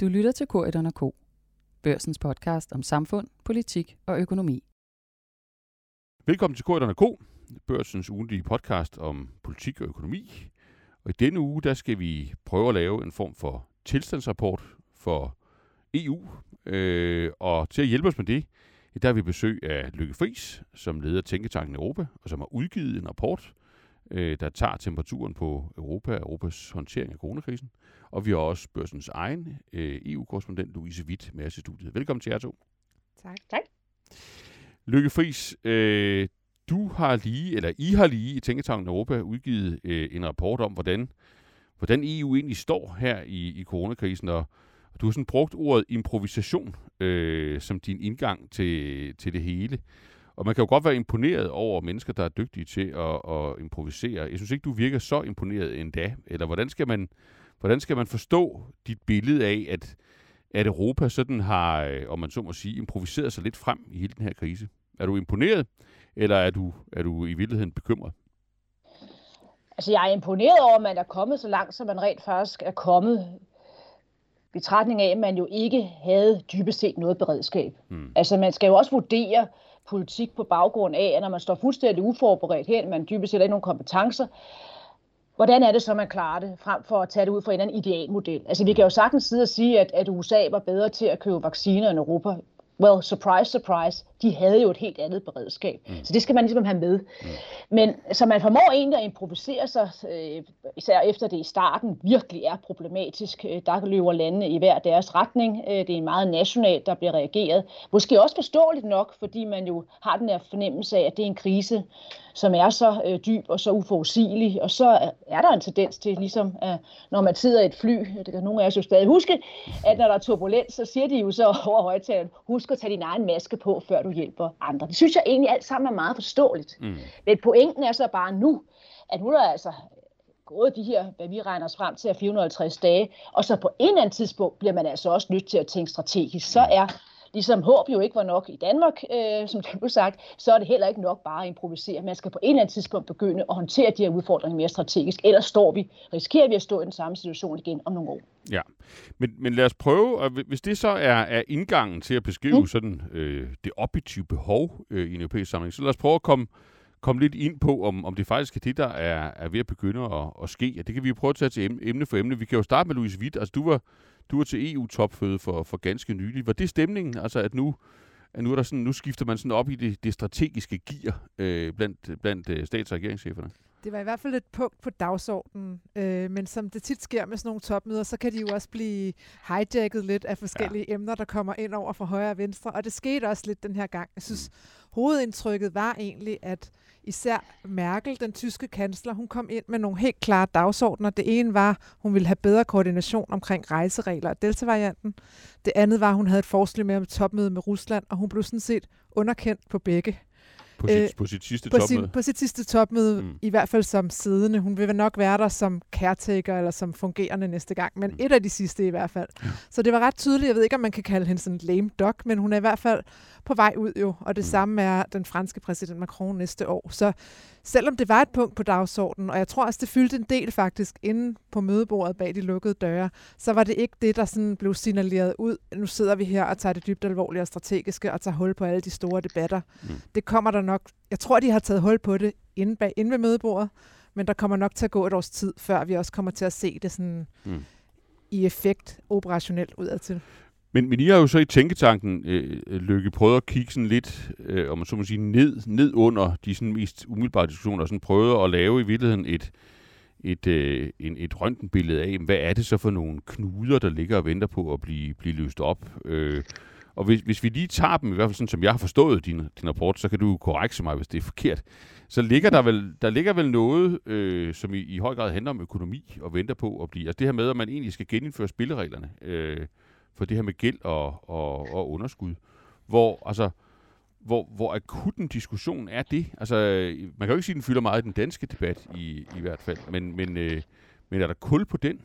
Du lytter til K1 K. Børsens podcast om samfund, politik og økonomi. Velkommen til K1 K, børsens ugentlige podcast om politik og økonomi. Og i denne uge, der skal vi prøve at lave en form for tilstandsrapport for EU. Øh, og til at hjælpe os med det, der har vi besøg af Lykke Friis, som leder Tænketanken Europa, og som har udgivet en rapport, øh, der tager temperaturen på Europa, Europas håndtering af coronakrisen. Og vi har også børsens egen øh, EU-korrespondent, Louise Witt, med os i studiet. Velkommen til jer to. Tak. Tak. Lykke Friis, øh, du har lige, eller I har lige i Tænketanken Europa udgivet øh, en rapport om, hvordan, hvordan EU egentlig står her i, i coronakrisen, og, og du har sådan brugt ordet improvisation øh, som din indgang til, til det hele. Og man kan jo godt være imponeret over mennesker, der er dygtige til at, at improvisere. Jeg synes ikke, du virker så imponeret endda. Eller hvordan skal man, hvordan skal man forstå dit billede af, at, at Europa sådan har, øh, om man så må sige, improviseret sig lidt frem i hele den her krise? Er du imponeret, eller er du, er du i virkeligheden bekymret? Altså, jeg er imponeret over, at man er kommet så langt, som man rent faktisk er kommet betragtning af, at man jo ikke havde dybest set noget beredskab. Hmm. Altså, man skal jo også vurdere politik på baggrund af, at når man står fuldstændig uforberedt hen, man dybest set ikke nogen kompetencer, hvordan er det så, man klarer det, frem for at tage det ud fra en eller anden idealmodel? Altså, vi kan jo sagtens sidde og sige, at, at USA var bedre til at købe vacciner end Europa well, surprise, surprise, de havde jo et helt andet beredskab. Mm. Så det skal man ligesom have med. Mm. Men så man formår egentlig at improvisere sig, øh, især efter det i starten virkelig er problematisk. Øh, der løber landene i hver deres retning. Øh, det er meget nationalt, der bliver reageret. Måske også forståeligt nok, fordi man jo har den her fornemmelse af, at det er en krise, som er så øh, dyb og så uforudsigelig. Og så er der en tendens til, ligesom at når man sidder i et fly, det kan nogle af os jo stadig huske, at når der er turbulens, så siger de jo så over højtalen, husk at tage din egen maske på, før du hjælper andre. Det synes jeg egentlig alt sammen er meget forståeligt. Mm. Men pointen er så bare nu, at nu er der altså gået de her, hvad vi regner os frem til, er 450 dage, og så på en eller anden tidspunkt bliver man altså også nødt til at tænke strategisk. Så er Ligesom håb jo ikke var nok i Danmark, øh, som det blev sagt, så er det heller ikke nok bare at improvisere. Man skal på en eller anden tidspunkt begynde at håndtere de her udfordringer mere strategisk, ellers står vi, risikerer vi at stå i den samme situation igen om nogle år. Ja, men, men lad os prøve, og hvis det så er, er indgangen til at beskrive mm. sådan øh, det objektive behov øh, i en europæisk sammenhæng, så lad os prøve at komme komme lidt ind på, om, om det faktisk er det, der er, er ved at begynde at, at ske. Og det kan vi jo prøve at tage til emne for emne. Vi kan jo starte med Louise Witt. Altså, du var, du var til EU-topføde for, for ganske nylig. Var det stemningen? Altså, at nu, at nu, er der sådan, nu skifter man sådan op i det, det strategiske gear øh, blandt, blandt øh, stats- og regeringscheferne? Det var i hvert fald et punkt på dagsordenen, øh, men som det tit sker med sådan nogle topmøder, så kan de jo også blive hijacket lidt af forskellige ja. emner, der kommer ind over fra højre og venstre, og det skete også lidt den her gang. Jeg synes, mm. hovedindtrykket var egentlig, at især Merkel, den tyske kansler, hun kom ind med nogle helt klare dagsordner. Det ene var, hun ville have bedre koordination omkring rejseregler og delta-varianten. Det andet var, hun havde et forslag med om topmøde med Rusland, og hun blev sådan set underkendt på begge. På sit, øh, på sit sidste på topmøde? Sin, på sit sidste topmøde, mm. i hvert fald som siddende. Hun vil nok være der som caretaker eller som fungerende næste gang, men mm. et af de sidste i hvert fald. Ja. Så det var ret tydeligt. Jeg ved ikke, om man kan kalde hende sådan lame duck, men hun er i hvert fald på vej ud jo, og det mm. samme er den franske præsident Macron næste år. Så selvom det var et punkt på dagsordenen, og jeg tror også, det fyldte en del faktisk inde på mødebordet bag de lukkede døre, så var det ikke det, der sådan blev signaleret ud. Nu sidder vi her og tager det dybt alvorlige og strategiske og tager hul på alle de store debatter. Mm. Det kommer der nok, jeg tror, de har taget hul på det inde, bag, inde ved mødebordet, men der kommer nok til at gå et års tid, før vi også kommer til at se det sådan mm. i effekt operationelt udadtil. Men, men I har jo så i Tænketanken, øh, Lykke, prøvet at kigge sådan lidt, øh, om man så må sige, ned, ned under de sådan mest umiddelbare diskussioner, og sådan prøvet at lave i virkeligheden et, et, øh, en, et røntgenbillede af, hvad er det så for nogle knuder, der ligger og venter på at blive, blive løst op. Øh, og hvis, hvis vi lige tager dem, i hvert fald sådan som jeg har forstået din, din rapport, så kan du korrekse mig, hvis det er forkert. Så ligger der vel, der ligger vel noget, øh, som i, i høj grad handler om økonomi og venter på at blive. Altså det her med, at man egentlig skal genindføre spillereglerne. Øh, for det her med gæld og, og, og underskud, hvor, altså, hvor, hvor akut en diskussion er det? Altså, man kan jo ikke sige, at den fylder meget i den danske debat i, i hvert fald, men, men, øh, men er der kul på den?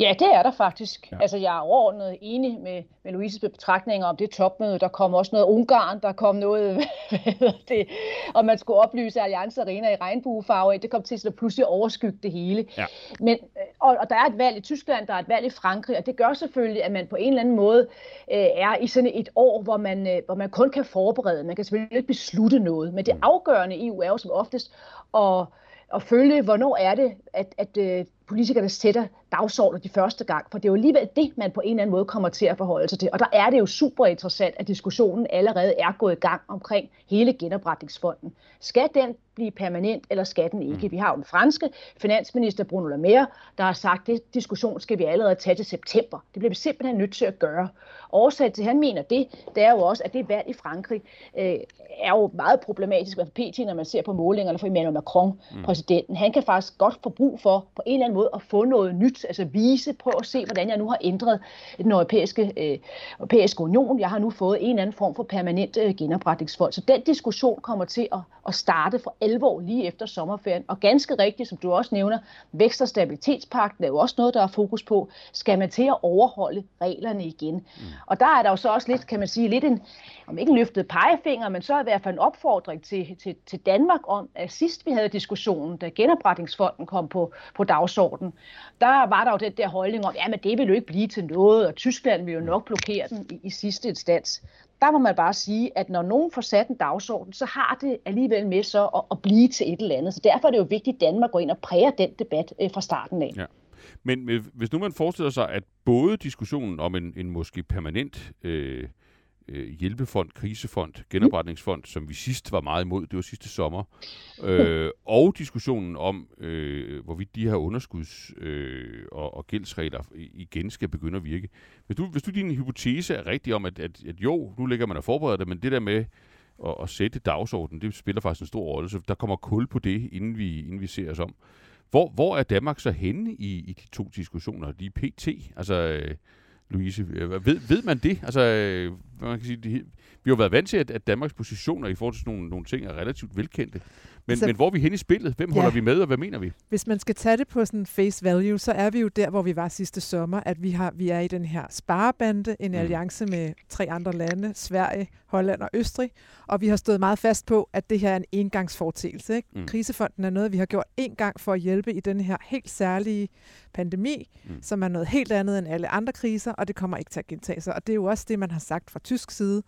Ja, det er der faktisk. Ja. Altså, jeg er overordnet enig med, med Louises betragtninger om det topmøde. Der kom også noget Ungarn, der kom noget, det, og man skulle oplyse Allianz Arena i regnbuefarve. Det kom til at pludselig overskygge det hele. Ja. Men, og, og der er et valg i Tyskland, der er et valg i Frankrig, og det gør selvfølgelig, at man på en eller anden måde øh, er i sådan et år, hvor man, øh, hvor man kun kan forberede. Man kan selvfølgelig ikke beslutte noget, men det mm. afgørende EU er jo som oftest at, at følge, hvornår er det, at, at øh, politikerne sætter dagsordenen de første gang, for det er jo alligevel det, man på en eller anden måde kommer til at forholde sig til. Og der er det jo super interessant, at diskussionen allerede er gået i gang omkring hele genopretningsfonden. Skal den blive permanent, eller skal den ikke? Mm. Vi har jo den franske finansminister Bruno Le Maire, der har sagt, at det diskussion skal vi allerede tage til september. Det bliver vi simpelthen nødt til at gøre. Årsagen til, at han mener det, det er jo også, at det valg i Frankrig øh, er jo meget problematisk, hvad PT, når man ser på målingerne for Emmanuel Macron, mm. præsidenten. Han kan faktisk godt få brug for på en eller anden måde at få noget nyt, altså vise, prøv at se, hvordan jeg nu har ændret den europæiske, øh, europæiske union. Jeg har nu fået en eller anden form for permanent øh, genopretningsfond. Så den diskussion kommer til at, at starte for alvor lige efter sommerferien. Og ganske rigtigt, som du også nævner, vækst- og stabilitetspakten er jo også noget, der er fokus på. Skal man til at overholde reglerne igen? Mm. Og der er der jo så også lidt, kan man sige, lidt en, om ikke en løftet pegefinger, men så i hvert fald en opfordring til, til, til Danmark om, at sidst vi havde diskussionen, da genopretningsfonden kom på, på dagsordenen, der var der jo den der holdning om, ja, men det vil jo ikke blive til noget, og Tyskland vil jo nok blokere den i, i sidste instans. Der må man bare sige, at når nogen får sat en dagsorden, så har det alligevel med så at, at blive til et eller andet. Så derfor er det jo vigtigt, at Danmark går ind og præger den debat øh, fra starten af. Ja. Men hvis nu man forestiller sig, at både diskussionen om en, en måske permanent øh, øh, hjælpefond, krisefond, genopretningsfond, som vi sidst var meget imod, det var sidste sommer, øh, og diskussionen om, øh, hvorvidt de her underskuds- øh, og, og gældsregler igen skal begynde at virke. Hvis du, hvis du din hypotese er rigtig om, at, at, at jo, nu ligger man og forbereder det, men det der med at, at sætte dagsordenen, det spiller faktisk en stor rolle, så der kommer kul på det, inden vi, inden vi ser os om. Hvor, hvor er Danmark så henne i, i de to diskussioner, lige pt? Altså, øh, Louise, øh, ved, ved man det? Altså, øh, man kan sige, det, vi har jo været vant til, at, at Danmarks positioner i forhold til nogle, nogle ting er relativt velkendte. Men, altså, men hvor er vi hen i spillet? Hvem ja. holder vi med, og hvad mener vi? Hvis man skal tage det på sådan face value, så er vi jo der, hvor vi var sidste sommer, at vi, har, vi er i den her sparebande, en mm. alliance med tre andre lande, Sverige, Holland og Østrig, og vi har stået meget fast på, at det her er en engangsfortælse. Ikke? Mm. Krisefonden er noget, vi har gjort en gang for at hjælpe i den her helt særlige pandemi, mm. som er noget helt andet end alle andre kriser, og det kommer ikke til at gentage sig. Og det er jo også det, man har sagt fra tysk side,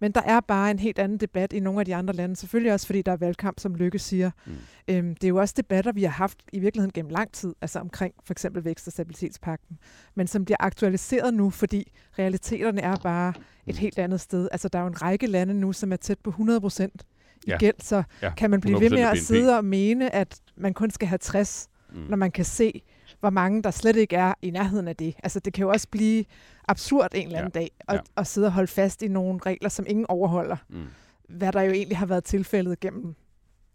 men der er bare en helt anden debat i nogle af de andre lande. Selvfølgelig også, fordi der er valgkamp, som Lykke siger. Mm. Øhm, det er jo også debatter, vi har haft i virkeligheden gennem lang tid, altså omkring for eksempel vækst- og stabilitetspakten, men som bliver aktualiseret nu, fordi realiteterne er bare et mm. helt andet sted. Altså der er jo en række lande nu, som er tæt på 100 procent i ja. gæld, så ja. kan man blive ved med at sidde og mene, at man kun skal have 60, mm. når man kan se, hvor mange der slet ikke er i nærheden af det. Altså det kan jo også blive absurd en eller anden ja. dag at, ja. at sidde og holde fast i nogle regler, som ingen overholder. Mm. Hvad der jo egentlig har været tilfældet gennem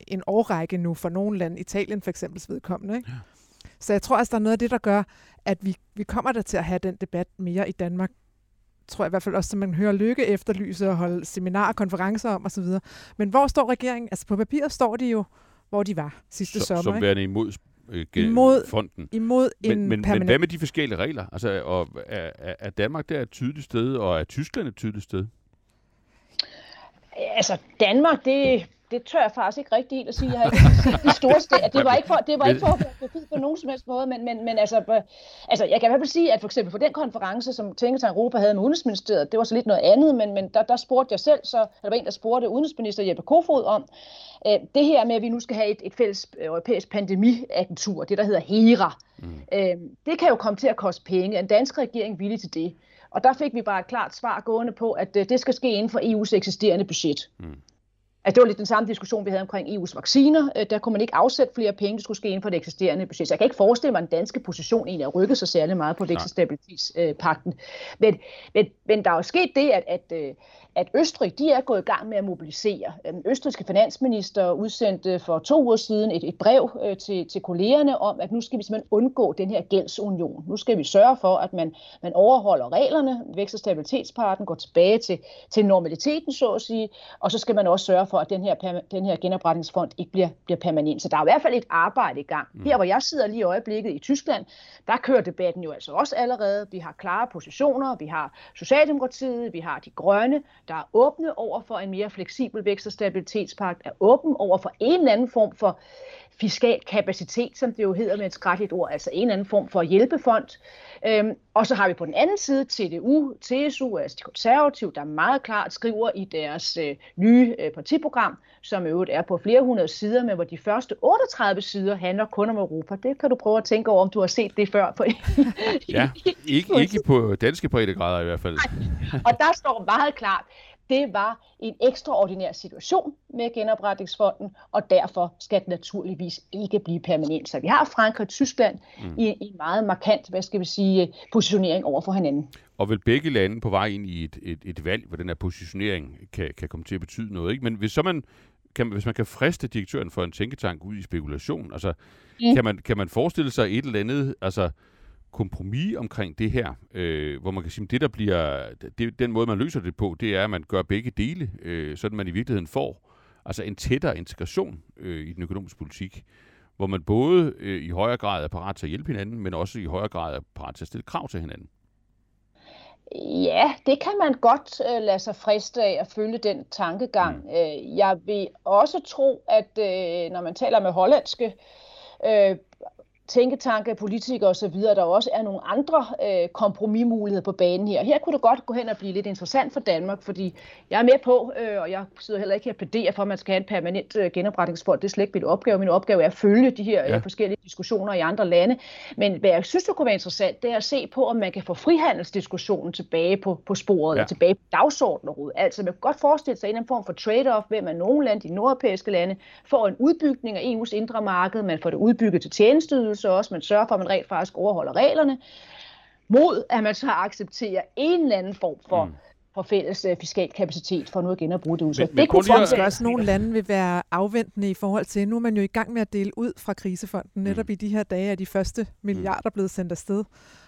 en årrække nu for nogle lande, Italien for eksempel vedkommende. Ikke? Ja. Så jeg tror altså, der er noget af det, der gør, at vi, vi kommer der til at have den debat mere i Danmark, tror jeg i hvert fald også, som man hører Lykke efterlyse og holde seminarer og konferencer om osv. Men hvor står regeringen? Altså på papiret står de jo, hvor de var sidste så, sommer. Som værende imod øh, imod, fonden. Imod en men, men, men hvad med de forskellige regler? Altså, og er, er Danmark der et tydeligt sted, og er Tyskland et tydeligt sted? Altså, Danmark, det, det tør jeg faktisk ikke rigtig helt at sige. Jeg har ikke set det store sted. Det var ikke for, det var ikke for at være på nogen som helst måde, men, men, men altså, altså, jeg kan i hvert fald sige, at for eksempel på den konference, som Tænketank Europa havde med Udenrigsministeriet, det var så lidt noget andet, men, men der, der spurgte jeg selv, så der var en, der spurgte Udenrigsminister Jeppe Kofod om, øh, det her med, at vi nu skal have et, et fælles europæisk pandemiagentur, det der hedder HERA, mm. øh, det kan jo komme til at koste penge. En dansk regering villig til det? Og der fik vi bare et klart svar gående på, at øh, det skal ske inden for EU's eksisterende budget. Mm. Altså, det var lidt den samme diskussion, vi havde omkring EU's vacciner. Øh, der kunne man ikke afsætte flere penge, det skulle ske inden for det eksisterende budget. Så jeg kan ikke forestille mig, at den danske position egentlig har rykket sig særlig meget på stabilitetspakten. Men, men, men der er jo sket det, at, at, øh, at Østrig de er gået i gang med at mobilisere. Den østrigske finansminister udsendte for to uger siden et, et brev øh, til, til kollegerne om, at nu skal vi simpelthen undgå den her gældsunion. Nu skal vi sørge for, at man, man overholder reglerne, vækst- og stabilitetsparten går tilbage til, til normaliteten, så at sige, og så skal man også sørge for, at den her, den her genopretningsfond ikke bliver, bliver permanent. Så der er i hvert fald et arbejde i gang. Mm. Her, hvor jeg sidder lige i øjeblikket i Tyskland, der kører debatten jo altså også allerede. Vi har klare positioner, vi har Socialdemokratiet, vi har de grønne, der er åbne over for en mere fleksibel vækst- og stabilitetspagt, er åben over for en eller anden form for fiskal kapacitet, som det jo hedder med et skrækkeligt ord, altså en eller anden form for hjælpefond. Øhm, og så har vi på den anden side TDU, TSU, altså de konservative, der meget klart skriver i deres øh, nye øh, partiprogram, som øvrigt er på flere hundrede sider, men hvor de første 38 sider handler kun om Europa. Det kan du prøve at tænke over, om du har set det før. På, ja, ikke, ikke på danske breddegrader i hvert fald. og der står meget klart, det var en ekstraordinær situation med genopretningsfonden, og derfor skal det naturligvis ikke blive permanent. Så vi har Frankrig og Tyskland mm. i, i en meget markant, hvad skal vi sige, positionering over for hinanden. Og vil begge lande på vej ind i et, et, et valg, hvor den her positionering kan, kan komme til at betyde noget. Ikke? Men hvis så man kan, hvis man kan friste direktøren for en tænketank ud i spekulation, altså, mm. kan, man, kan man forestille sig et eller andet, altså kompromis omkring det her, øh, hvor man kan sige, at det der bliver, det, den måde man løser det på, det er, at man gør begge dele, øh, sådan man i virkeligheden får altså en tættere integration øh, i den økonomiske politik, hvor man både øh, i højere grad er parat til at hjælpe hinanden, men også i højere grad er parat til at stille krav til hinanden. Ja, det kan man godt øh, lade sig friste af at følge den tankegang. Mm. Øh, jeg vil også tro, at øh, når man taler med hollandske øh, tænketanke, politikere osv., der også er nogle andre øh, kompromismuligheder på banen her. Her kunne det godt gå hen og blive lidt interessant for Danmark, fordi jeg er med på, øh, og jeg sidder heller ikke her og plæderer for, at man skal have en permanent øh, genopretningsfond. Det er slet ikke min opgave. Min opgave er at følge de her øh, ja. øh, forskellige diskussioner i andre lande. Men hvad jeg synes, det kunne være interessant, det er at se på, om man kan få frihandelsdiskussionen tilbage på, på sporet, ja. tilbage på dagsordenen. Altså man kan godt forestille sig en eller anden form for trade-off, hvem man nogle lande, de nordeuropæiske lande, får en udbygning af EU's indre marked, man får det udbygget til tjenesteydelser, så også man sørger for, at man rent faktisk overholder reglerne, mod at man så accepterer en eller anden form for, mm. for fælles uh, fiskal kapacitet, for nu at genbruge det udtryk. Det kunne faktisk også nogle lande vil være afventende i forhold til, nu er man jo i gang med at dele ud fra krisefonden, netop mm. i de her dage er de første milliarder mm. blevet sendt afsted.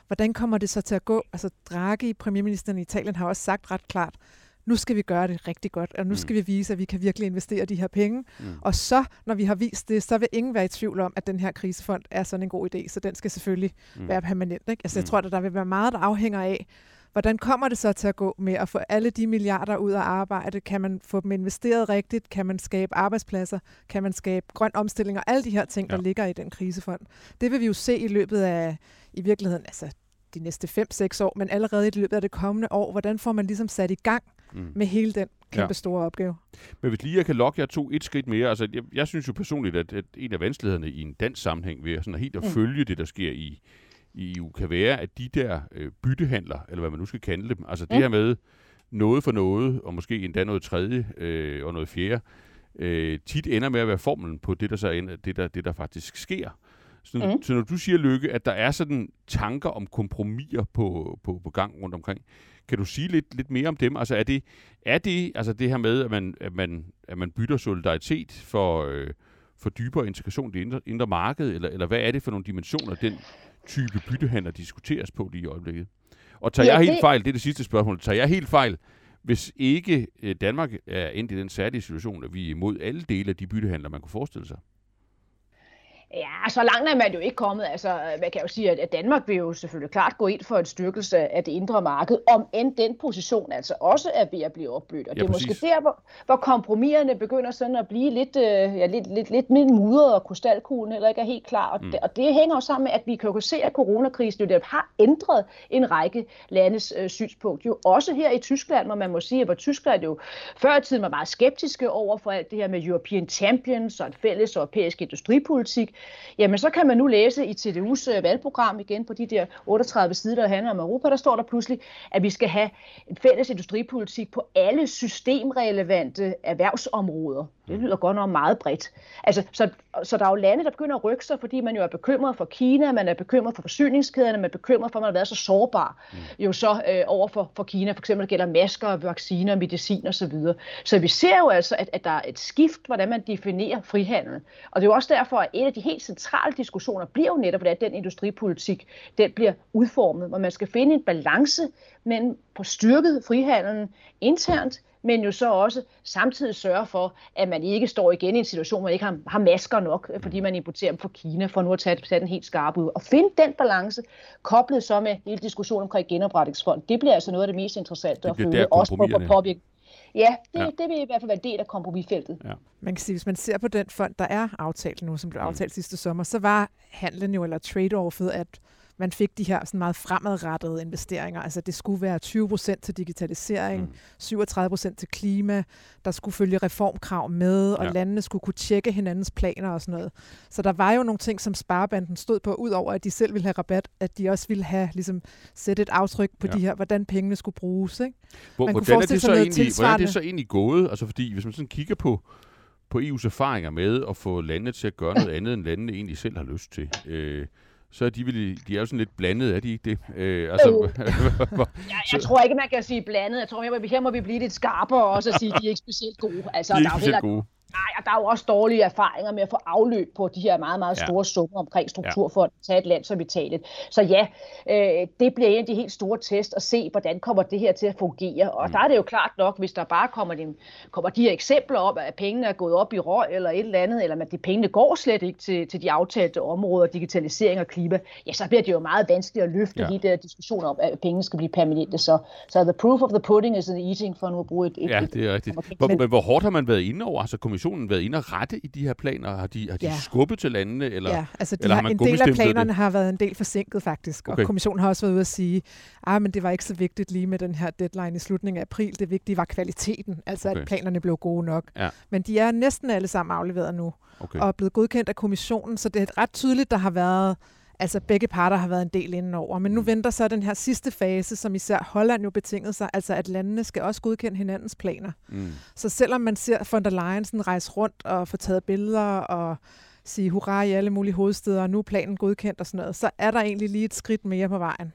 Hvordan kommer det så til at gå? Altså Draghi, premierministeren i Italien, har også sagt ret klart, nu skal vi gøre det rigtig godt, og nu mm. skal vi vise, at vi kan virkelig investere de her penge. Mm. Og så, når vi har vist det, så vil ingen være i tvivl om, at den her krisefond er sådan en god idé, så den skal selvfølgelig mm. være permanent. Ikke? Altså, jeg mm. tror, at der vil være meget, der afhænger af, Hvordan kommer det så til at gå med at få alle de milliarder ud af arbejde? Kan man få dem investeret rigtigt? Kan man skabe arbejdspladser? Kan man skabe grøn omstilling og alle de her ting, ja. der ligger i den krisefond? Det vil vi jo se i løbet af, i virkeligheden, altså de næste 5-6 år, men allerede i løbet af det kommende år. Hvordan får man ligesom sat i gang mm. med hele den kæmpe ja. store opgave. Men hvis lige jeg kan lokke jer to et skridt mere, altså jeg, jeg synes jo personligt, at, at en af vanskelighederne i en dansk sammenhæng ved sådan at helt at mm. følge det, der sker i, i EU, kan være, at de der øh, byttehandler, eller hvad man nu skal kalde dem, altså mm. det her med noget for noget, og måske endda noget tredje øh, og noget fjerde, øh, tit ender med at være formelen på det, der, så ender, det, der, det, der faktisk sker. Så, mm. så når du siger, Lykke, at der er sådan tanker om kompromiser på, på, på gang rundt omkring, kan du sige lidt, lidt mere om dem? Altså er det, er det, altså det her med, at man, at man, at man bytter solidaritet for, øh, for dybere integration i det indre, indre marked, eller, eller hvad er det for nogle dimensioner, den type byttehandler diskuteres på lige i øjeblikket? Og tager ja, jeg helt det... fejl, det er det sidste spørgsmål, tager jeg helt fejl, hvis ikke øh, Danmark er endt i den særlige situation, at vi er imod alle dele af de byttehandler, man kunne forestille sig? Ja, så langt er man jo ikke kommet. Altså, man kan jo sige, at Danmark vil jo selvfølgelig klart gå ind for en styrkelse af det indre marked, om end den position altså også er ved at blive opblødt. Og ja, det er præcis. måske der, hvor, hvor kompromiserne begynder sådan at blive lidt, øh, ja, lidt, lidt, lidt mere mudret, og krystalkuglen heller ikke er helt klar. Og, mm. det, og det hænger jo sammen med, at vi kan jo se, at coronakrisen jo der har ændret en række landes øh, synspunkt. Jo også her i Tyskland, hvor man må sige, at Tyskland jo før i tiden var meget skeptiske over for alt det her med European Champions og en fælles europæisk industripolitik jamen så kan man nu læse i TDU's øh, valgprogram igen på de der 38 sider, der handler om Europa, der står der pludselig, at vi skal have en fælles industripolitik på alle systemrelevante erhvervsområder. Det lyder godt nok meget bredt. Altså, så, så der er jo lande, der begynder at rykke sig, fordi man jo er bekymret for Kina, man er bekymret for forsyningskæderne, man er bekymret for, at man har været så sårbar mm. jo så øh, over for, for Kina. For eksempel gælder masker, vacciner, medicin osv. Så, videre. så vi ser jo altså, at, at der er et skift, hvordan man definerer frihandel. Og det er jo også derfor, at en af de helt centrale diskussioner bliver jo netop, hvordan den industripolitik den bliver udformet, hvor man skal finde en balance mellem på styrket frihandelen internt, men jo så også samtidig sørge for, at man ikke står igen i en situation, hvor man ikke har, har masker nok, fordi man importerer dem fra Kina, for nu at tage, tage den helt skarpe ud. Og finde den balance, koblet så med hele diskussionen omkring genopretningsfond, det bliver altså noget af det mest interessante det at følge, også på, på påvirke ja, det, ja. det vil i hvert fald være en del af kompromisfeltet. Ja. Man kan sige, hvis man ser på den fond, der er aftalt nu, som blev mm. aftalt mm. sidste sommer, så var handlen jo, eller trade-offet, at man fik de her sådan meget fremadrettede investeringer. Altså det skulle være 20 procent til digitalisering, mm. 37 procent til klima, der skulle følge reformkrav med, og ja. landene skulle kunne tjekke hinandens planer og sådan noget. Så der var jo nogle ting, som Sparebanden stod på, udover at de selv ville have rabat, at de også ville have ligesom, sætte et aftryk på ja. de her, hvordan pengene skulle bruges. Ikke? Hvor, man hvordan, er det så egentlig, hvordan er det så egentlig gået? Altså fordi, hvis man sådan kigger på, på EU's erfaringer med at få landene til at gøre noget andet, end landene egentlig selv har lyst til. Øh, så er de, vel, de er jo sådan lidt blandet, er de ikke det? Øh, altså, jeg, jeg tror ikke, man kan sige blandet. Jeg tror, her må vi blive lidt skarpere også og sige, at de er ikke specielt gode. Altså, de er ikke specielt gode. Nej, og der er jo også dårlige erfaringer med at få afløb på de her meget, meget store ja. summer omkring strukturfond til et land som Italien. Så ja, øh, det bliver en af de helt store test at se, hvordan kommer det her til at fungere. Og mm. der er det jo klart nok, hvis der bare kommer de, kommer de her eksempler op, at pengene er gået op i røg eller et eller andet, eller at de pengene går slet ikke til, til de aftalte områder, digitalisering og klima, ja, så bliver det jo meget vanskeligt at løfte ja. hele der diskussion om, at pengene skal blive permanente. Så, så the proof of the pudding is in the eating, for nu at bruge et... et ja, det er rigtigt. Hvor, men, hvor hårdt har man været inde over? Altså kommissionen været inde og rette i de her planer? Har de, har de ja. skubbet til landene? Eller, ja, altså de eller har, har en del af planerne det? har været en del forsinket faktisk, okay. og kommissionen har også været ude at sige, ah, men det var ikke så vigtigt lige med den her deadline i slutningen af april. Det vigtige var kvaliteten, altså okay. at planerne blev gode nok. Ja. Men de er næsten alle sammen afleveret nu, okay. og er blevet godkendt af kommissionen, så det er ret tydeligt, der har været Altså begge parter har været en del indenover, men nu mm. venter så den her sidste fase, som især Holland jo betingede sig, altså at landene skal også godkende hinandens planer. Mm. Så selvom man ser von der Leyen sådan rejse rundt og få taget billeder og sige hurra i alle mulige hovedsteder, og nu er planen godkendt og sådan noget, så er der egentlig lige et skridt mere på vejen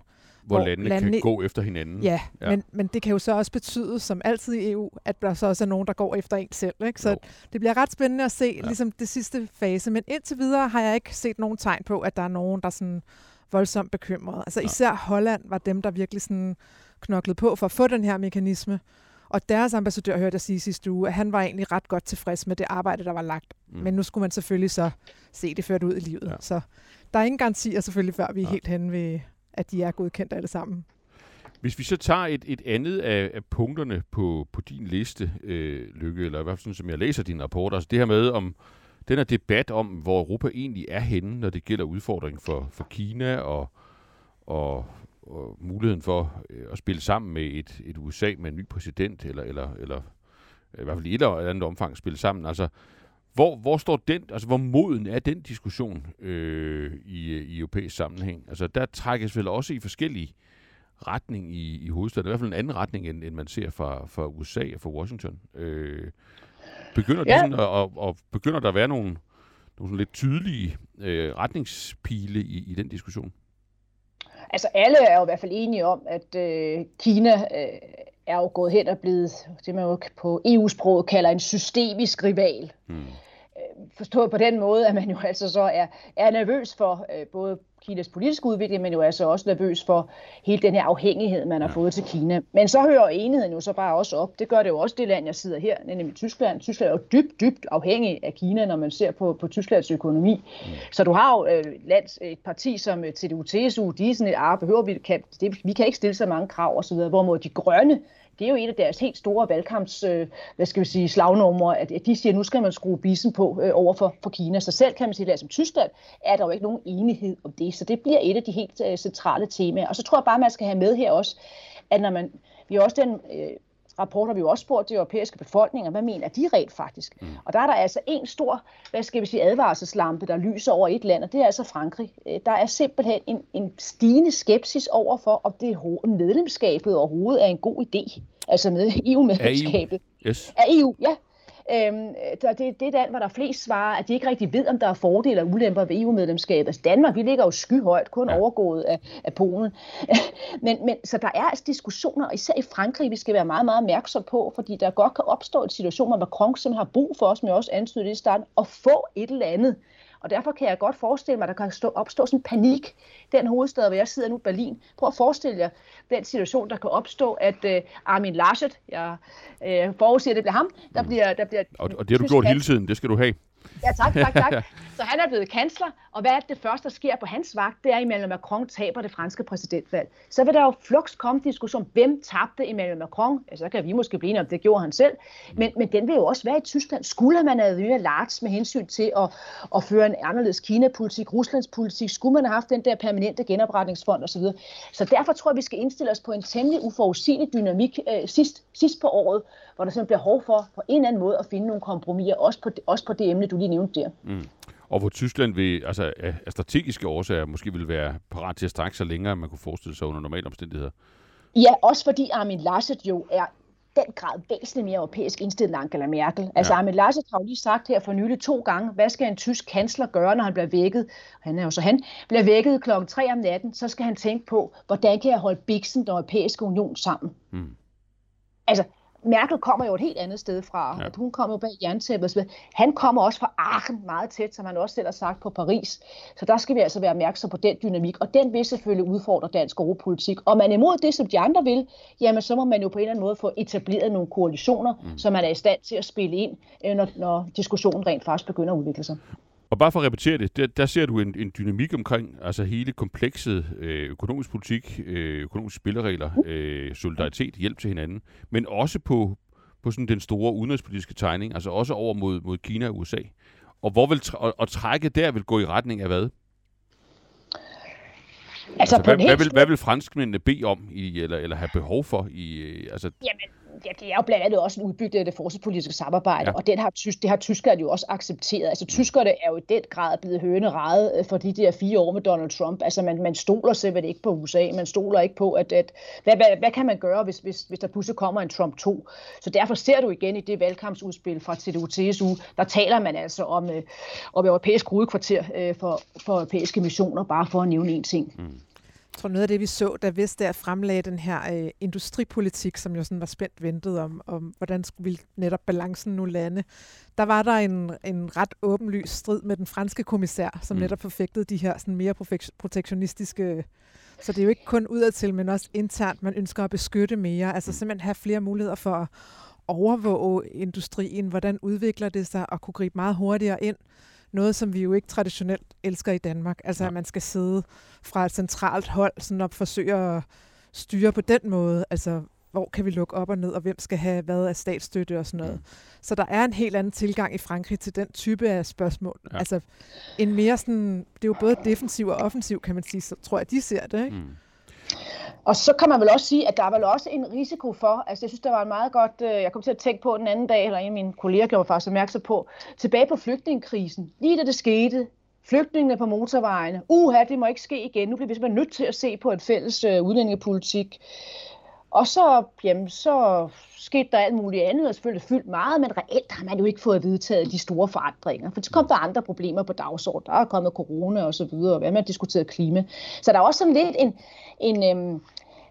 hvor, hvor landene, landene kan gå efter hinanden. Ja, ja. Men, men det kan jo så også betyde, som altid i EU, at der så også er nogen, der går efter en selv. Ikke? Så jo. det bliver ret spændende at se ja. ligesom det sidste fase. Men indtil videre har jeg ikke set nogen tegn på, at der er nogen, der er sådan voldsomt bekymrede. Altså især Holland var dem, der virkelig sådan knoklede på for at få den her mekanisme. Og deres ambassadør hørte jeg sige sidste uge, at han var egentlig ret godt tilfreds med det arbejde, der var lagt. Mm. Men nu skulle man selvfølgelig så se det ført ud i livet. Ja. Så der er ingen garantier selvfølgelig, før vi er ja. helt hen ved, at de er godkendt alle sammen. Hvis vi så tager et, et andet af, af punkterne på, på din liste, øh, Lykke, eller i hvert fald sådan, som jeg læser din rapport, altså det her med om den her debat om, hvor Europa egentlig er henne, når det gælder udfordringen for, for Kina og, og, og muligheden for øh, at spille sammen med et, et USA med en ny præsident, eller, eller, eller i hvert fald i et eller andet omfang spille sammen. Altså, hvor, hvor står den, altså hvor moden er den diskussion øh, i, i europæisk sammenhæng? Altså der trækkes vel også i forskellige retning i, i hovedstaden, i hvert fald en anden retning, end, end man ser fra, fra USA og fra Washington. Øh, begynder, ja. sådan, og, og, begynder der at være nogle, nogle lidt tydelige øh, retningspile i, i den diskussion? Altså alle er jo i hvert fald enige om, at øh, Kina øh, er jo gået hen og blevet, det man jo på EU-sproget kalder en systemisk rival. Mm forstået på den måde, at man jo altså så er, er nervøs for øh, både Kinas politiske udvikling, men jo altså også nervøs for hele den her afhængighed, man har fået til Kina. Men så hører enigheden jo så bare også op. Det gør det jo også det land, jeg sidder her, nemlig Tyskland. Tyskland er jo dybt, dybt afhængig af Kina, når man ser på, på Tysklands økonomi. Mm. Så du har jo øh, lands, et parti som øh, CDU-CSU, de er sådan et, ah, behøver vi, kan, det, vi kan ikke stille så mange krav osv., hvorimod de grønne, det er jo et af deres helt store valgkamps, øh, hvad skal vi sige, slagnumre, at, at de siger, at nu skal man skrue bissen på øh, over for, for Kina. Så selv kan man sige, altså, at som Tyskland er der jo ikke nogen enighed om det. Så det bliver et af de helt øh, centrale temaer. Og så tror jeg bare, at man skal have med her også, at når man, vi har også den øh, rapporter vi jo også spurgt de europæiske befolkninger, hvad mener de rent faktisk? Mm. Og der er der altså en stor, hvad skal vi sige, advarselslampe, der lyser over et land, og det er altså Frankrig. Øh, der er simpelthen en, en stigende skepsis over for, om det medlemskabet overhovedet er en god idé. Altså med EU-medlemskabet. EU. Yes. Er EU, ja. Øhm, det, det er den, hvor der er flest svarer, at de ikke rigtig ved, om der er fordele og ulemper ved EU-medlemskabet. Altså Danmark, vi ligger jo skyhøjt, kun ja. overgået af, af Polen. men, men, så der er altså diskussioner, især i Frankrig, vi skal være meget, meget opmærksom på, fordi der godt kan opstå en situation, hvor Macron simpelthen har brug for os, men også antydet i starten, at få et eller andet, og derfor kan jeg godt forestille mig, at der kan stå, opstå sådan en panik. Den hovedstad, hvor jeg sidder nu, Berlin. Prøv at forestille jer den situation, der kan opstå, at uh, Armin Laschet, jeg uh, forudsiger, at det bliver ham, der mm. bliver... Der bliver og, og det har du gjort hele tiden, det skal du have. Ja, tak, tak, tak. Så han er blevet kansler, og hvad er det første, der sker på hans vagt? Det er, at Emmanuel Macron taber det franske præsidentvalg. Så vil der jo flux komme diskussion, hvem tabte Emmanuel Macron? Altså, så kan vi måske blive enige om, det gjorde han selv. Men, men den vil jo også være i Tyskland. Skulle man have været large med hensyn til at, at føre en anderledes Kina-politik, Ruslands politik? Skulle man have haft den der permanente genopretningsfond osv.? Så derfor tror jeg, vi skal indstille os på en temmelig uforudsigelig dynamik øh, sidst, sidst på året, hvor der simpelthen bliver behov for på en eller anden måde at finde nogle kompromiser, også på, også på det emne, du lige nævnte der. Mm. Og hvor Tyskland vil, altså af, strategiske årsager måske vil være parat til at strække sig længere, end man kunne forestille sig under normale omstændigheder. Ja, også fordi Armin Laschet jo er den grad væsentligt mere europæisk indstillet end Angela Merkel. Altså ja. Armin Laschet har jo lige sagt her for nylig to gange, hvad skal en tysk kansler gøre, når han bliver vækket? Han er jo så han, bliver vækket klokken 3 om natten, så skal han tænke på, hvordan kan jeg holde Bixen, den europæiske union sammen? Mm. Altså, Merkel kommer jo et helt andet sted fra. Ja. At hun kommer jo bag jerntæppet. Han kommer også fra Aachen meget tæt, som han også selv har sagt på Paris. Så der skal vi altså være opmærksom på den dynamik. Og den vil selvfølgelig udfordre dansk europolitik. Og man er imod det, som de andre vil, jamen så må man jo på en eller anden måde få etableret nogle koalitioner, mm. så man er i stand til at spille ind, øh, når, når diskussionen rent faktisk begynder at udvikle sig. Og bare for at repetere det, der, der ser du en, en dynamik omkring altså hele komplekset øh, økonomisk politik, øh, økonomiske spilleregler, øh, solidaritet, hjælp til hinanden, men også på, på sådan den store udenrigspolitiske tegning, altså også over mod, mod Kina og USA. Og hvor vil og, og trække der vil gå i retning af hvad? Altså, altså hvad, hvad, vil, hvad vil franskmændene bede om, i, eller, eller have behov for? I, øh, altså... Jamen, ja, det er jo blandt andet også en udbygning af det forsvarspolitiske samarbejde, ja. og den har det har tyskerne jo også accepteret. Altså tyskerne er jo i den grad blevet hønerejet øh, for de der fire år med Donald Trump. Altså man, man stoler simpelthen ikke på USA, man stoler ikke på, at, at hvad, hvad, hvad kan man gøre, hvis, hvis, hvis der pludselig kommer en Trump 2? Så derfor ser du igen i det valgkampsudspil fra CDU-TSU, der taler man altså om, øh, om europæisk hovedkvarter øh, for, for europæiske missioner, bare for at nævne en ting. Mm. Jeg tror noget af det, vi så, da Vestager fremlagde den her øh, industripolitik, som jo sådan var spændt ventet om, om hvordan ville netop balancen nu lande, der var der en, en ret åbenlys strid med den franske kommissær, som mm. netop forfægtede de her sådan mere protektionistiske så det er jo ikke kun udadtil, men også internt, man ønsker at beskytte mere. Altså mm. simpelthen have flere muligheder for at overvåge industrien, hvordan udvikler det sig, og kunne gribe meget hurtigere ind noget, som vi jo ikke traditionelt elsker i Danmark. Altså, ja. at man skal sidde fra et centralt hold sådan og forsøge at styre på den måde. Altså, hvor kan vi lukke op og ned, og hvem skal have hvad af statsstøtte og sådan noget. Mm. Så der er en helt anden tilgang i Frankrig til den type af spørgsmål. Ja. Altså en mere sådan, det er jo både defensiv og offensiv, kan man sige, så tror jeg, de ser det. Ikke? Mm. Og så kan man vel også sige, at der er vel også en risiko for, altså jeg synes, der var en meget godt, øh, jeg kom til at tænke på den anden dag, eller en af mine kolleger gjorde mig faktisk opmærksom på, tilbage på flygtningekrisen, lige da det skete, flygtningene på motorvejene, uha, det må ikke ske igen, nu bliver vi simpelthen nødt til at se på en fælles øh, udlændingepolitik. Og så, jamen, så skete der alt muligt andet, og selvfølgelig fyldt meget, men reelt har man jo ikke fået vedtaget de store forandringer, for så kom der andre problemer på dagsordenen. Der er kommet corona og så videre, og hvad man har diskuteret klima. Så der er også sådan lidt en, en, øhm,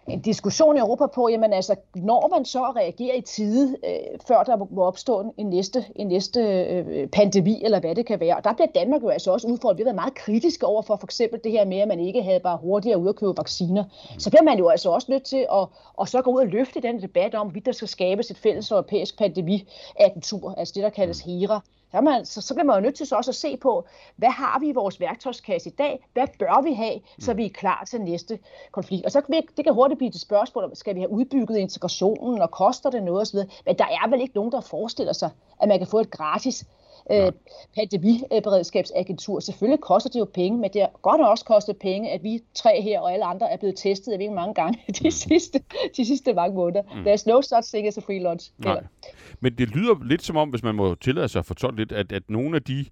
en diskussion i Europa på, jamen altså, når man så reagerer i tide, øh, før der må opstå en næste, en næste øh, pandemi, eller hvad det kan være. Og der bliver Danmark jo altså også udfordret. Vi har været meget kritiske over for for eksempel det her med, at man ikke havde bare hurtigere ud at købe vacciner. Så bliver man jo altså også nødt til at, at så gå ud og løfte den debat om, hvorvidt der skal skabes et fælles europæisk pandemiagentur, altså det, der kaldes HERA. Så, man, så, så bliver man jo nødt til så også at se på, hvad har vi i vores værktøjskasse i dag? Hvad bør vi have, så vi er klar til næste konflikt? Og så kan vi, det kan hurtigt blive et spørgsmål om, skal vi have udbygget integrationen, og koster det noget osv.? Men der er vel ikke nogen, der forestiller sig, at man kan få et gratis øh, pandemiberedskabsagentur. Selvfølgelig koster det jo penge, men det har godt også kostet penge, at vi tre her og alle andre er blevet testet, jeg ved ikke mange gange de mm. sidste, de sidste mange måneder. Mm. There's no such thing as a free lunch. Nej. Men det lyder lidt som om, hvis man må tillade sig at fortolke lidt, at, at nogle af de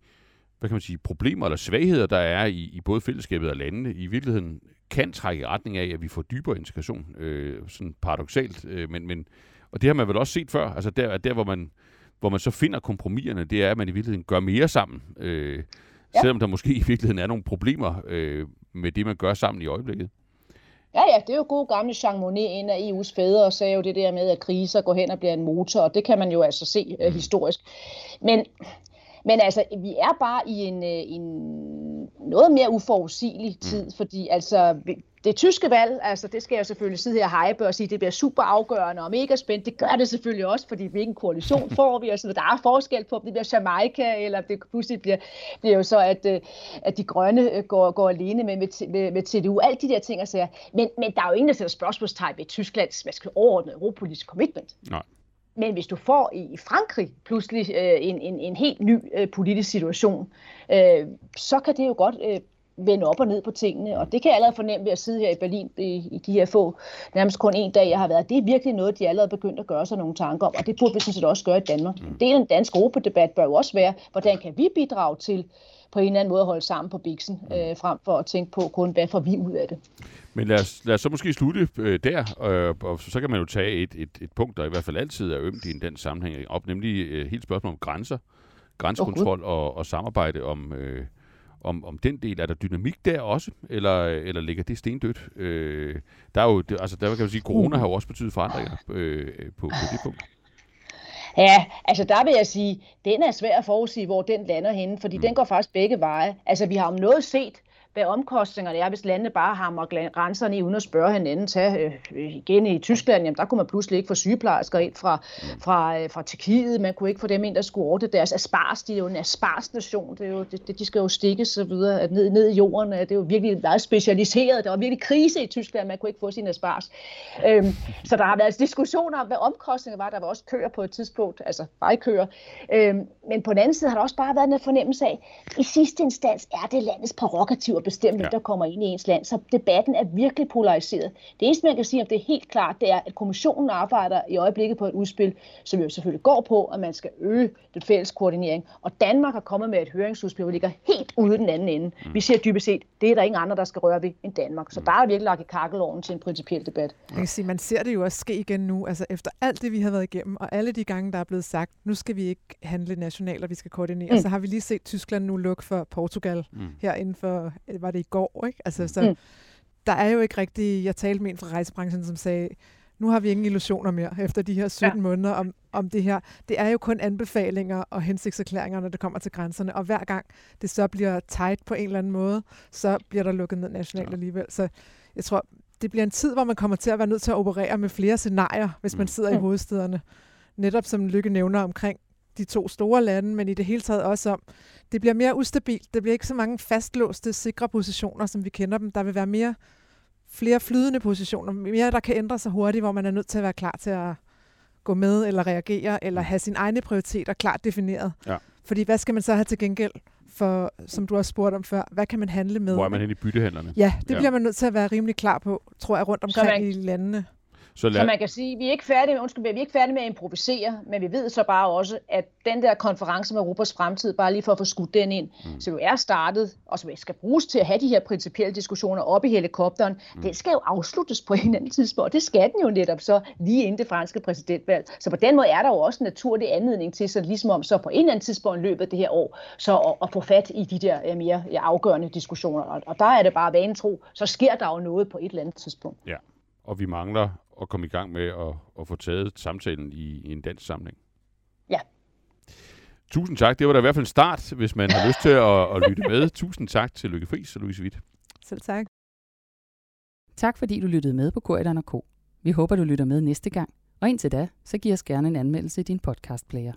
hvad kan man sige, problemer eller svagheder, der er i, i både fællesskabet og landene, i virkeligheden kan trække i retning af, at vi får dybere integration. Øh, sådan paradoxalt. Øh, men, men, og det har man vel også set før. Altså der, der hvor man hvor man så finder kompromiserne, det er, at man i virkeligheden gør mere sammen. Øh, ja. Selvom der måske i virkeligheden er nogle problemer øh, med det, man gør sammen i øjeblikket. Ja, ja, det er jo god gamle Jean Monnet, en af EU's fædre, og sagde jo det der med, at kriser går hen og bliver en motor, og det kan man jo altså se uh, historisk. Men men altså, vi er bare i en, øh, en noget mere uforudsigelig mm. tid, fordi altså det tyske valg, altså det skal jeg selvfølgelig sidde her og hype og sige, det bliver super afgørende og mega spændende. Det gør det selvfølgelig også, fordi hvilken koalition får vi, og så der er forskel på, om det bliver Jamaica, eller det pludselig bliver, bliver jo så, at, øh, at de grønne øh, går, går alene med, med, med, med TDU. Alt de der ting og sager. Men, men der er jo ingen, der sætter spørgsmålstegn ved Tysklands hvad skal overordnede europolitiske commitment. Nej. Men hvis du får i Frankrig pludselig øh, en, en, en helt ny øh, politisk situation, øh, så kan det jo godt øh, vende op og ned på tingene. Og det kan jeg allerede fornemme ved at sidde her i Berlin i, i de her få, nærmest kun en dag, jeg har været. Det er virkelig noget, de allerede begyndt at gøre sig nogle tanker om, og det burde vi sådan set også gøre i Danmark. Mm. Det er en dansk europadebat bør jo også være, hvordan kan vi bidrage til på en eller anden måde at holde sammen på biksen, mm. øh, frem for at tænke på kun, hvad får vi ud af det. Men lad os, lad os så måske slutte øh, der, øh, og så kan man jo tage et, et, et punkt, der i hvert fald altid er ømt i en den sammenhæng op, nemlig øh, helt spørgsmål om grænser, grænsekontrol oh, og, og samarbejde om, øh, om, om den del. Er der dynamik der også, eller, eller ligger det stendødt? Øh, der er jo, altså der kan man sige, corona har jo også betydet forandringer øh, på, på det punkt. Ja, altså der vil jeg sige, den er svær at forudsige, hvor den lander henne, fordi mm. den går faktisk begge veje. Altså vi har om noget set hvad omkostningerne er, hvis landene bare hammer grænserne i uden at spørge hinanden. Tag øh, igen i Tyskland, jamen, der kunne man pludselig ikke få sygeplejersker ind fra, mm. fra, øh, fra Tjekkiet. Man kunne ikke få dem ind, der skulle ordne deres aspars. De er jo en asparsnation. Det er jo, det, de skal jo stikkes så videre ned, ned i jorden. Det er jo virkelig meget specialiseret. Der var virkelig krise i Tyskland. Man kunne ikke få sin aspars. Øhm, så der har været diskussioner om, hvad omkostninger var. Der var også køer på et tidspunkt, altså vejkøer. Øhm, men på den anden side har der også bare været en fornemmelse af, i sidste instans er det landets prerogativ bestemme, hvem ja. der kommer ind i ens land. Så debatten er virkelig polariseret. Det eneste, man kan sige, om det er helt klart, det er, at kommissionen arbejder i øjeblikket på et udspil, som jo selvfølgelig går på, at man skal øge den fælles koordinering. Og Danmark har kommet med et høringsudspil, hvor ligger helt ude den anden ende. Mm. Vi siger dybest set, det er der ingen andre, der skal røre ved end Danmark. Så mm. der er virkelig lagt i kakkeloven til en principiel debat. Man kan sige, man ser det jo også ske igen nu. Altså efter alt det, vi har været igennem, og alle de gange, der er blevet sagt, nu skal vi ikke handle nationalt, og vi skal koordinere, mm. så har vi lige set Tyskland nu lukke for Portugal mm. her inden for var det i går, ikke? Altså, så mm. der er jo ikke rigtig, jeg talte med en fra rejsebranchen, som sagde, nu har vi ingen illusioner mere efter de her 17 ja. måneder om, om det her. Det er jo kun anbefalinger og hensigtserklæringer, når det kommer til grænserne, og hver gang det så bliver tight på en eller anden måde, så bliver der lukket ned nationalt ja. alligevel. Så jeg tror, det bliver en tid, hvor man kommer til at være nødt til at operere med flere scenarier, hvis man mm. sidder mm. i hovedstederne. Netop som Lykke nævner omkring de to store lande, men i det hele taget også om, det bliver mere ustabilt. Det bliver ikke så mange fastlåste, sikre positioner, som vi kender dem. Der vil være mere flere flydende positioner, mere der kan ændre sig hurtigt, hvor man er nødt til at være klar til at gå med eller reagere, eller have sine egne prioriteter klart defineret. Ja. Fordi hvad skal man så have til gengæld for, som du har spurgt om før, hvad kan man handle med? Hvor er man hen i byttehandlerne? Ja, det ja. bliver man nødt til at være rimelig klar på, tror jeg, rundt omkring man, i landene. Så, lad... så man kan sige, vi er ikke færdige, undskyld, vi er ikke færdige med at improvisere, men vi ved så bare også, at den der konference med Europas fremtid, bare lige for at få skudt den ind, mm. som jo er startet, og som skal bruges til at have de her principielle diskussioner op i helikopteren, mm. den skal jo afsluttes på en anden tidspunkt, og det skal den jo netop så lige inden det franske præsidentvalg. Så på den måde er der jo også en naturlig anledning til, så ligesom om så på en eller anden tidspunkt løbet af det her år, så at, at få fat i de der mere afgørende diskussioner. Og, og der er det bare vanetro, så sker der jo noget på et eller andet tidspunkt. Ja, og vi mangler at komme i gang med at, at få taget samtalen i, i en dansk samling. Ja. Tusind tak. Det var da i hvert fald en start, hvis man har lyst til at, at lytte med. Tusind tak til Lykke Friis og Louise Witt. Selv tak. Tak fordi du lyttede med på Korridoren K. Vi håber, du lytter med næste gang. Og indtil da, så giv os gerne en anmeldelse i din podcastplayer.